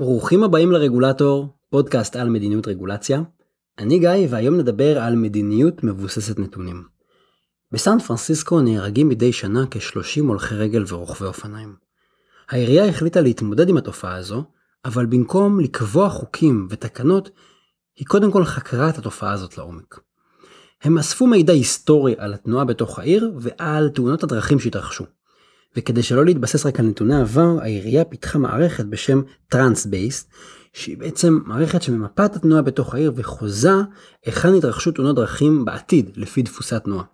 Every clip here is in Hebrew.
ברוכים הבאים לרגולטור, פודקאסט על מדיניות רגולציה. אני גיא והיום נדבר על מדיניות מבוססת נתונים. בסן פרנסיסקו נהרגים מדי שנה כ-30 הולכי רגל ורוכבי אופניים. העירייה החליטה להתמודד עם התופעה הזו, אבל במקום לקבוע חוקים ותקנות, היא קודם כל חקרה את התופעה הזאת לעומק. הם אספו מידע היסטורי על התנועה בתוך העיר ועל תאונות הדרכים שהתרחשו. וכדי שלא להתבסס רק על נתוני עבר, העירייה פיתחה מערכת בשם Transbase, שהיא בעצם מערכת שממפה את התנועה בתוך העיר וחוזה היכן יתרחשו תאונות דרכים בעתיד לפי דפוסי התנועה.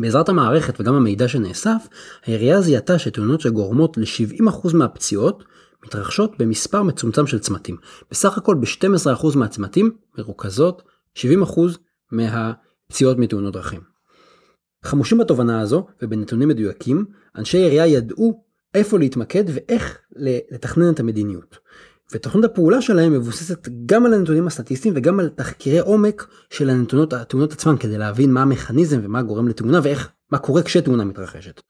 בעזרת המערכת וגם המידע שנאסף, העירייה זיהתה שתאונות שגורמות ל-70% מהפציעות מתרחשות במספר מצומצם של צמתים. בסך הכל ב-12% מהצמתים מרוכזות 70% מהפציעות מתאונות דרכים. חמושים בתובנה הזו ובנתונים מדויקים, אנשי עירייה ידעו איפה להתמקד ואיך לתכנן את המדיניות. ותוכנית הפעולה שלהם מבוססת גם על הנתונים הסטטיסטיים וגם על תחקירי עומק של הנתונות, התאונות עצמן כדי להבין מה המכניזם ומה גורם לתאונה ואיך, מה קורה כשתאונה מתרחשת.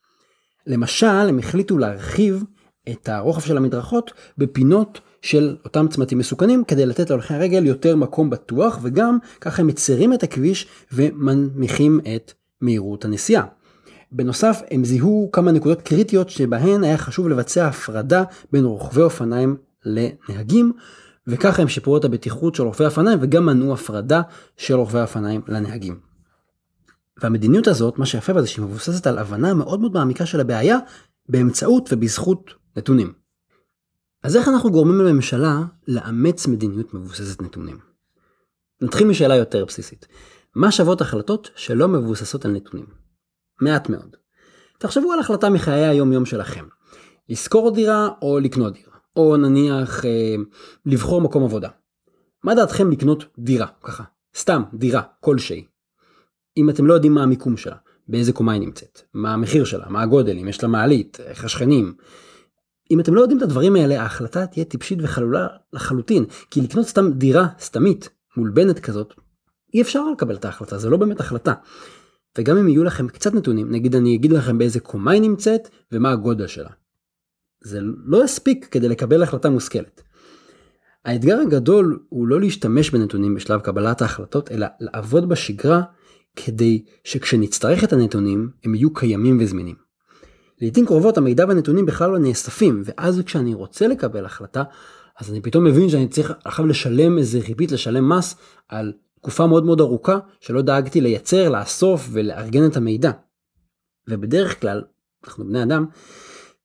למשל, הם החליטו להרחיב את הרוחב של המדרכות בפינות של אותם צמתים מסוכנים כדי לתת להולכי הרגל יותר מקום בטוח וגם ככה הם מצרים את הכביש ומנמיכים את מהירות הנסיעה. בנוסף, הם זיהו כמה נקודות קריטיות שבהן היה חשוב לבצע הפרדה בין רוכבי אופניים לנהגים, וככה הם שיפרו את הבטיחות של רוכבי האופניים וגם מנעו הפרדה של רוכבי האופניים לנהגים. והמדיניות הזאת, מה שיפה בה זה שהיא מבוססת על הבנה מאוד מאוד מעמיקה של הבעיה באמצעות ובזכות נתונים. אז איך אנחנו גורמים לממשלה לאמץ מדיניות מבוססת נתונים? נתחיל משאלה יותר בסיסית. מה שוות החלטות שלא מבוססות על נתונים? מעט מאוד. תחשבו על החלטה מחיי היום יום שלכם. לשכור דירה או לקנות דירה. או נניח אה, לבחור מקום עבודה. מה דעתכם לקנות דירה, ככה, סתם דירה כלשהי. אם אתם לא יודעים מה המיקום שלה, באיזה קומה היא נמצאת, מה המחיר שלה, מה הגודל, אם יש לה מעלית, איך השכנים. אם אתם לא יודעים את הדברים האלה, ההחלטה תהיה טיפשית וחלולה לחלוטין, כי לקנות סתם דירה סתמית, מולבנת כזאת, אי אפשר לקבל את ההחלטה, זה לא באמת החלטה. וגם אם יהיו לכם קצת נתונים, נגיד אני אגיד לכם באיזה קומה היא נמצאת ומה הגודל שלה. זה לא יספיק כדי לקבל החלטה מושכלת. האתגר הגדול הוא לא להשתמש בנתונים בשלב קבלת ההחלטות, אלא לעבוד בשגרה כדי שכשנצטרך את הנתונים הם יהיו קיימים וזמינים. לעיתים קרובות המידע והנתונים בכלל לא נאספים, ואז כשאני רוצה לקבל החלטה, אז אני פתאום מבין שאני צריך עכשיו לשלם איזה ריבית, לשלם מס על תקופה מאוד מאוד ארוכה שלא דאגתי לייצר, לאסוף ולארגן את המידע. ובדרך כלל, אנחנו בני אדם,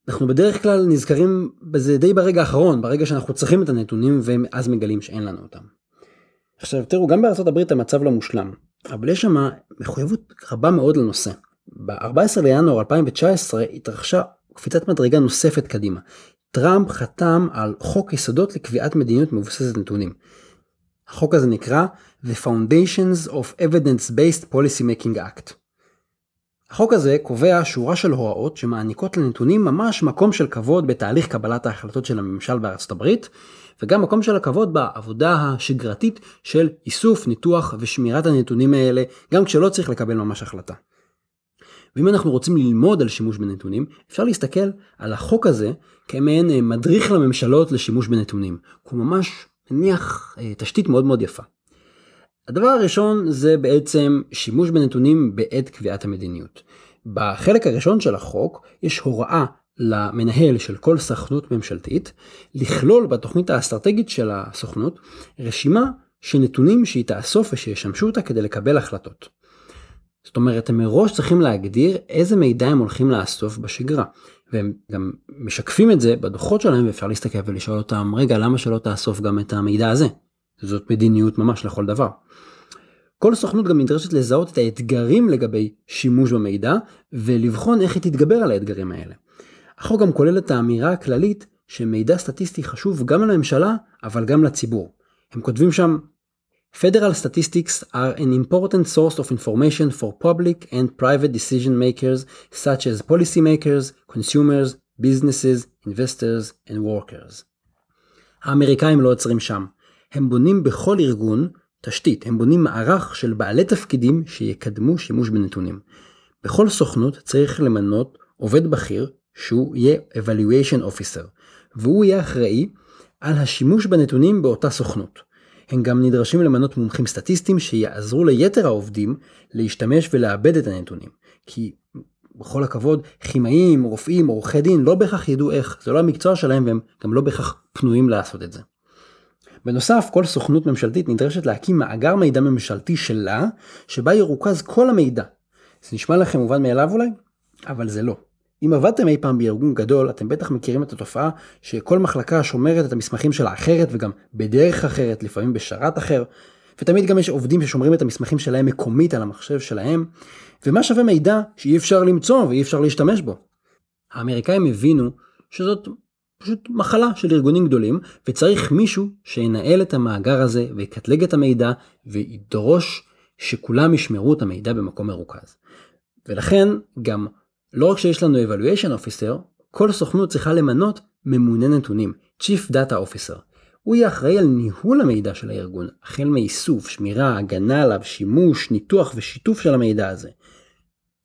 אנחנו בדרך כלל נזכרים בזה די ברגע האחרון, ברגע שאנחנו צריכים את הנתונים ואז מגלים שאין לנו אותם. עכשיו תראו, גם הברית המצב לא מושלם, אבל יש שם מחויבות רבה מאוד לנושא. ב-14 לינואר 2019 התרחשה קפיצת מדרגה נוספת קדימה. טראמפ חתם על חוק יסודות לקביעת מדיניות מבוססת נתונים. החוק הזה נקרא The Foundations of Evidence-Based Policy Making Act. החוק הזה קובע שורה של הוראות שמעניקות לנתונים ממש מקום של כבוד בתהליך קבלת ההחלטות של הממשל בארצות הברית, וגם מקום של הכבוד בעבודה השגרתית של איסוף, ניתוח ושמירת הנתונים האלה, גם כשלא צריך לקבל ממש החלטה. ואם אנחנו רוצים ללמוד על שימוש בנתונים, אפשר להסתכל על החוק הזה כמעין אה, מדריך לממשלות לשימוש בנתונים. הוא ממש מניח אה, תשתית מאוד מאוד יפה. הדבר הראשון זה בעצם שימוש בנתונים בעת קביעת המדיניות. בחלק הראשון של החוק יש הוראה למנהל של כל סוכנות ממשלתית לכלול בתוכנית האסטרטגית של הסוכנות רשימה של נתונים שהיא תאסוף ושישמשו אותה כדי לקבל החלטות. זאת אומרת, הם מראש צריכים להגדיר איזה מידע הם הולכים לאסוף בשגרה. והם גם משקפים את זה בדוחות שלהם ואפשר להסתכל ולשאול אותם, רגע, למה שלא תאסוף גם את המידע הזה? זאת מדיניות ממש לכל דבר. כל סוכנות גם נדרשת לזהות את האתגרים לגבי שימוש במידע ולבחון איך היא תתגבר על האתגרים האלה. החוק גם כולל את האמירה הכללית שמידע סטטיסטי חשוב גם לממשלה אבל גם לציבור. הם כותבים שם Federal statistics are an important source of information for public and private decision makers such as policymakers, consumers, businesses, investors and workers. האמריקאים לא עוצרים שם. הם בונים בכל ארגון תשתית, הם בונים מערך של בעלי תפקידים שיקדמו שימוש בנתונים. בכל סוכנות צריך למנות עובד בכיר שהוא יהיה evaluation officer, והוא יהיה אחראי על השימוש בנתונים באותה סוכנות. הם גם נדרשים למנות מומחים סטטיסטיים שיעזרו ליתר העובדים להשתמש ולעבד את הנתונים. כי בכל הכבוד, כימאים, רופאים, עורכי דין, לא בהכרח ידעו איך, זה לא המקצוע שלהם והם גם לא בהכרח פנויים לעשות את זה. בנוסף, כל סוכנות ממשלתית נדרשת להקים מאגר מידע ממשלתי שלה, שבה ירוכז כל המידע. זה נשמע לכם מובן מאליו אולי? אבל זה לא. אם עבדתם אי פעם בארגון גדול, אתם בטח מכירים את התופעה שכל מחלקה שומרת את המסמכים שלה אחרת וגם בדרך אחרת, לפעמים בשרת אחר, ותמיד גם יש עובדים ששומרים את המסמכים שלהם מקומית על המחשב שלהם, ומה שווה מידע שאי אפשר למצוא ואי אפשר להשתמש בו. האמריקאים הבינו שזאת פשוט מחלה של ארגונים גדולים, וצריך מישהו שינהל את המאגר הזה ויקטלג את המידע וידרוש שכולם ישמרו את המידע במקום מרוכז. ולכן גם לא רק שיש לנו evaluation officer, כל סוכנות צריכה למנות ממונה נתונים, Chief Data Officer. הוא יהיה אחראי על ניהול המידע של הארגון, החל מאיסוף, שמירה, הגנה עליו, שימוש, ניתוח ושיתוף של המידע הזה.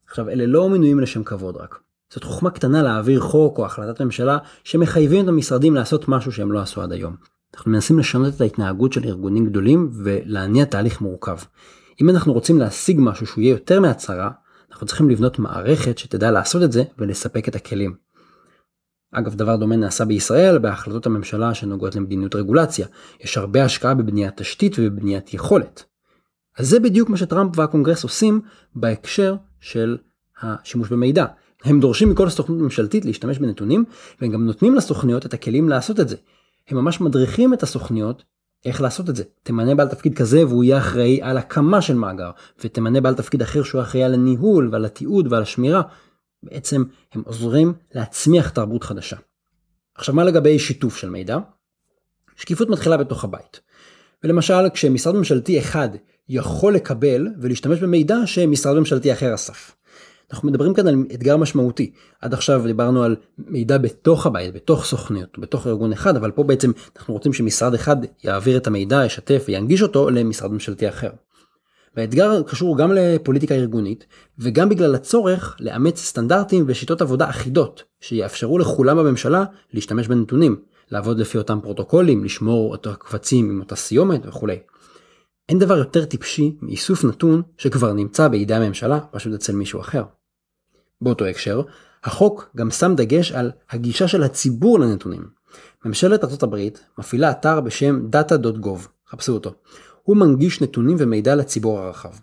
עכשיו, אלה לא מינויים לשם כבוד רק. זאת חוכמה קטנה להעביר חוק או החלטת ממשלה שמחייבים את המשרדים לעשות משהו שהם לא עשו עד היום. אנחנו מנסים לשנות את ההתנהגות של ארגונים גדולים ולהניע תהליך מורכב. אם אנחנו רוצים להשיג משהו שהוא יהיה יותר מהצהרה, אנחנו צריכים לבנות מערכת שתדע לעשות את זה ולספק את הכלים. אגב, דבר דומה נעשה בישראל בהחלטות הממשלה שנוגעות למדיניות רגולציה. יש הרבה השקעה בבניית תשתית ובבניית יכולת. אז זה בדיוק מה שטראמפ והקונגרס עושים בהקשר של השימוש במידע. הם דורשים מכל סוכנות ממשלתית להשתמש בנתונים, והם גם נותנים לסוכניות את הכלים לעשות את זה. הם ממש מדריכים את הסוכניות איך לעשות את זה. תמנה בעל תפקיד כזה והוא יהיה אחראי על הקמה של מאגר, ותמנה בעל תפקיד אחר שהוא אחראי על הניהול ועל התיעוד ועל השמירה. בעצם הם עוזרים להצמיח תרבות חדשה. עכשיו מה לגבי שיתוף של מידע? שקיפות מתחילה בתוך הבית. ולמשל כשמשרד ממשלתי אחד יכול לקבל ולהשתמש במידע שמשרד ממשלתי אחר אסף. אנחנו מדברים כאן על אתגר משמעותי. עד עכשיו דיברנו על מידע בתוך הבית, בתוך סוכניות, בתוך ארגון אחד, אבל פה בעצם אנחנו רוצים שמשרד אחד יעביר את המידע, ישתף וינגיש אותו למשרד ממשלתי אחר. והאתגר קשור גם לפוליטיקה ארגונית, וגם בגלל הצורך לאמץ סטנדרטים ושיטות עבודה אחידות, שיאפשרו לכולם בממשלה להשתמש בנתונים, לעבוד לפי אותם פרוטוקולים, לשמור את הקבצים עם אותה סיומת וכולי. אין דבר יותר טיפשי מאיסוף נתון שכבר נמצא בידי הממשלה, פשוט אצל מישהו אחר. באותו הקשר, החוק גם שם דגש על הגישה של הציבור לנתונים. ממשלת ארצות הברית מפעילה אתר בשם data.gov, חפשו אותו. הוא מנגיש נתונים ומידע לציבור הרחב.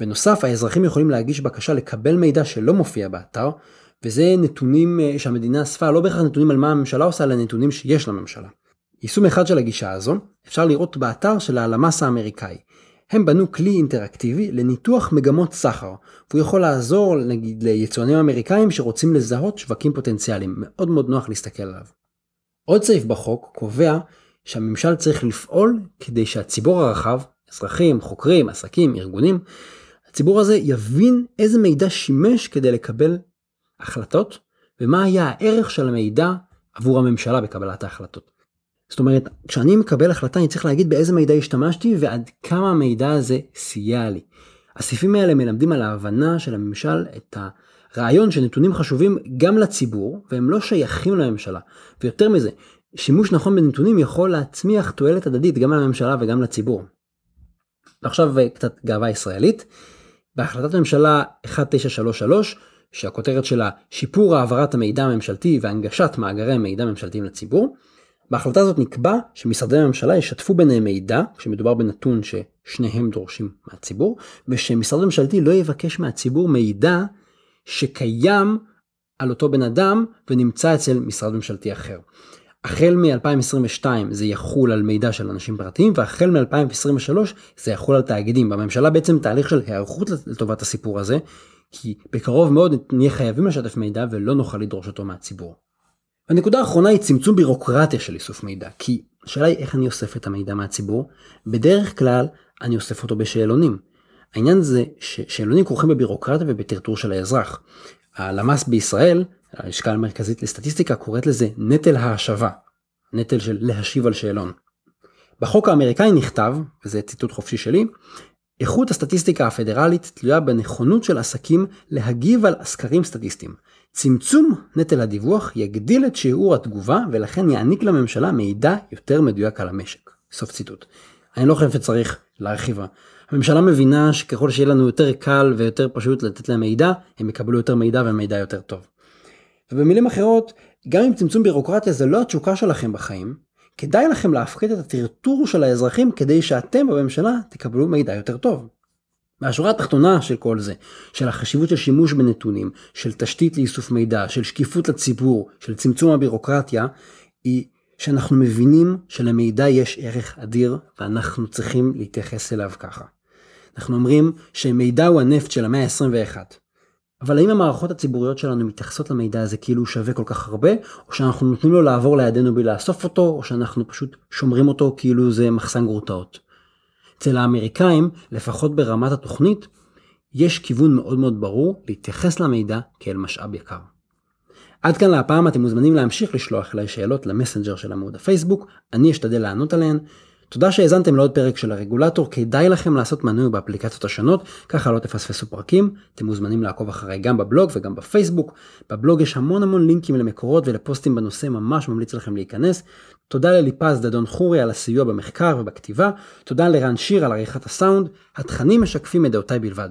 בנוסף, האזרחים יכולים להגיש בקשה לקבל מידע שלא מופיע באתר, וזה נתונים אה, שהמדינה אספה, לא בהכרח נתונים על מה הממשלה עושה, אלא נתונים שיש לממשלה. יישום אחד של הגישה הזו אפשר לראות באתר של הלמ"ס האמריקאי. הם בנו כלי אינטראקטיבי לניתוח מגמות סחר, והוא יכול לעזור נגיד ליצואנים אמריקאים שרוצים לזהות שווקים פוטנציאליים, מאוד מאוד נוח להסתכל עליו. עוד סעיף בחוק קובע שהממשל צריך לפעול כדי שהציבור הרחב, אזרחים, חוקרים, עסקים, ארגונים, הציבור הזה יבין איזה מידע שימש כדי לקבל החלטות, ומה היה הערך של המידע עבור הממשלה בקבלת ההחלטות. זאת אומרת, כשאני מקבל החלטה אני צריך להגיד באיזה מידע השתמשתי ועד כמה המידע הזה סייע לי. הסעיפים האלה מלמדים על ההבנה של הממשל את הרעיון שנתונים חשובים גם לציבור והם לא שייכים לממשלה. ויותר מזה, שימוש נכון בנתונים יכול להצמיח תועלת הדדית גם לממשלה וגם לציבור. ועכשיו קצת גאווה ישראלית. בהחלטת ממשלה 1933, שהכותרת שלה שיפור העברת המידע הממשלתי והנגשת מאגרי מידע ממשלתיים לציבור, בהחלטה הזאת נקבע שמשרדי הממשלה ישתפו ביניהם מידע, כשמדובר בנתון ששניהם דורשים מהציבור, ושמשרד ממשלתי לא יבקש מהציבור מידע שקיים על אותו בן אדם ונמצא אצל משרד ממשלתי אחר. החל מ-2022 זה יחול על מידע של אנשים פרטיים והחל מ-2023 זה יחול על תאגידים. בממשלה בעצם תהליך של היערכות לטובת הסיפור הזה, כי בקרוב מאוד נהיה חייבים לשתף מידע ולא נוכל לדרוש אותו מהציבור. הנקודה האחרונה היא צמצום בירוקרטיה של איסוף מידע, כי השאלה היא איך אני אוסף את המידע מהציבור, בדרך כלל אני אוסף אותו בשאלונים. העניין זה ששאלונים כרוכים בבירוקרטיה ובטרטור של האזרח. הלמ"ס בישראל, הלשכה המרכזית לסטטיסטיקה, קוראת לזה נטל ההשבה, נטל של להשיב על שאלון. בחוק האמריקאי נכתב, וזה ציטוט חופשי שלי, איכות הסטטיסטיקה הפדרלית תלויה בנכונות של עסקים להגיב על סקרים סטטיסטיים. צמצום נטל הדיווח יגדיל את שיעור התגובה ולכן יעניק לממשלה מידע יותר מדויק על המשק. סוף ציטוט. אני לא חושב שצריך להרחיב. הממשלה מבינה שככל שיהיה לנו יותר קל ויותר פשוט לתת להם מידע, הם יקבלו יותר מידע ומידע יותר טוב. ובמילים אחרות, גם אם צמצום בירוקרטיה זה לא התשוקה שלכם בחיים, כדאי לכם להפחית את הטרטור של האזרחים כדי שאתם בממשלה תקבלו מידע יותר טוב. והשורה התחתונה של כל זה, של החשיבות של שימוש בנתונים, של תשתית לאיסוף מידע, של שקיפות לציבור, של צמצום הבירוקרטיה, היא שאנחנו מבינים שלמידע יש ערך אדיר ואנחנו צריכים להתייחס אליו ככה. אנחנו אומרים שמידע הוא הנפט של המאה ה-21. אבל האם המערכות הציבוריות שלנו מתייחסות למידע הזה כאילו הוא שווה כל כך הרבה, או שאנחנו נותנים לו לעבור לידינו בלי לאסוף אותו, או שאנחנו פשוט שומרים אותו כאילו זה מחסן גרוטאות. אצל האמריקאים, לפחות ברמת התוכנית, יש כיוון מאוד מאוד ברור להתייחס למידע כאל משאב יקר. עד כאן להפעם אתם מוזמנים להמשיך לשלוח אליי שאלות למסנג'ר של עמוד הפייסבוק, אני אשתדל לענות עליהן. תודה שהאזנתם לעוד פרק של הרגולטור, כדאי לכם לעשות מנוי באפליקציות השונות, ככה לא תפספסו פרקים. אתם מוזמנים לעקוב אחריי גם בבלוג וגם בפייסבוק. בבלוג יש המון המון לינקים למקורות ולפוסטים בנושא, ממש ממליץ לכם להיכנס. תודה לליפז דדון חורי על הסיוע במחקר ובכתיבה, תודה לרן שיר על עריכת הסאונד, התכנים משקפים את דעותיי בלבד.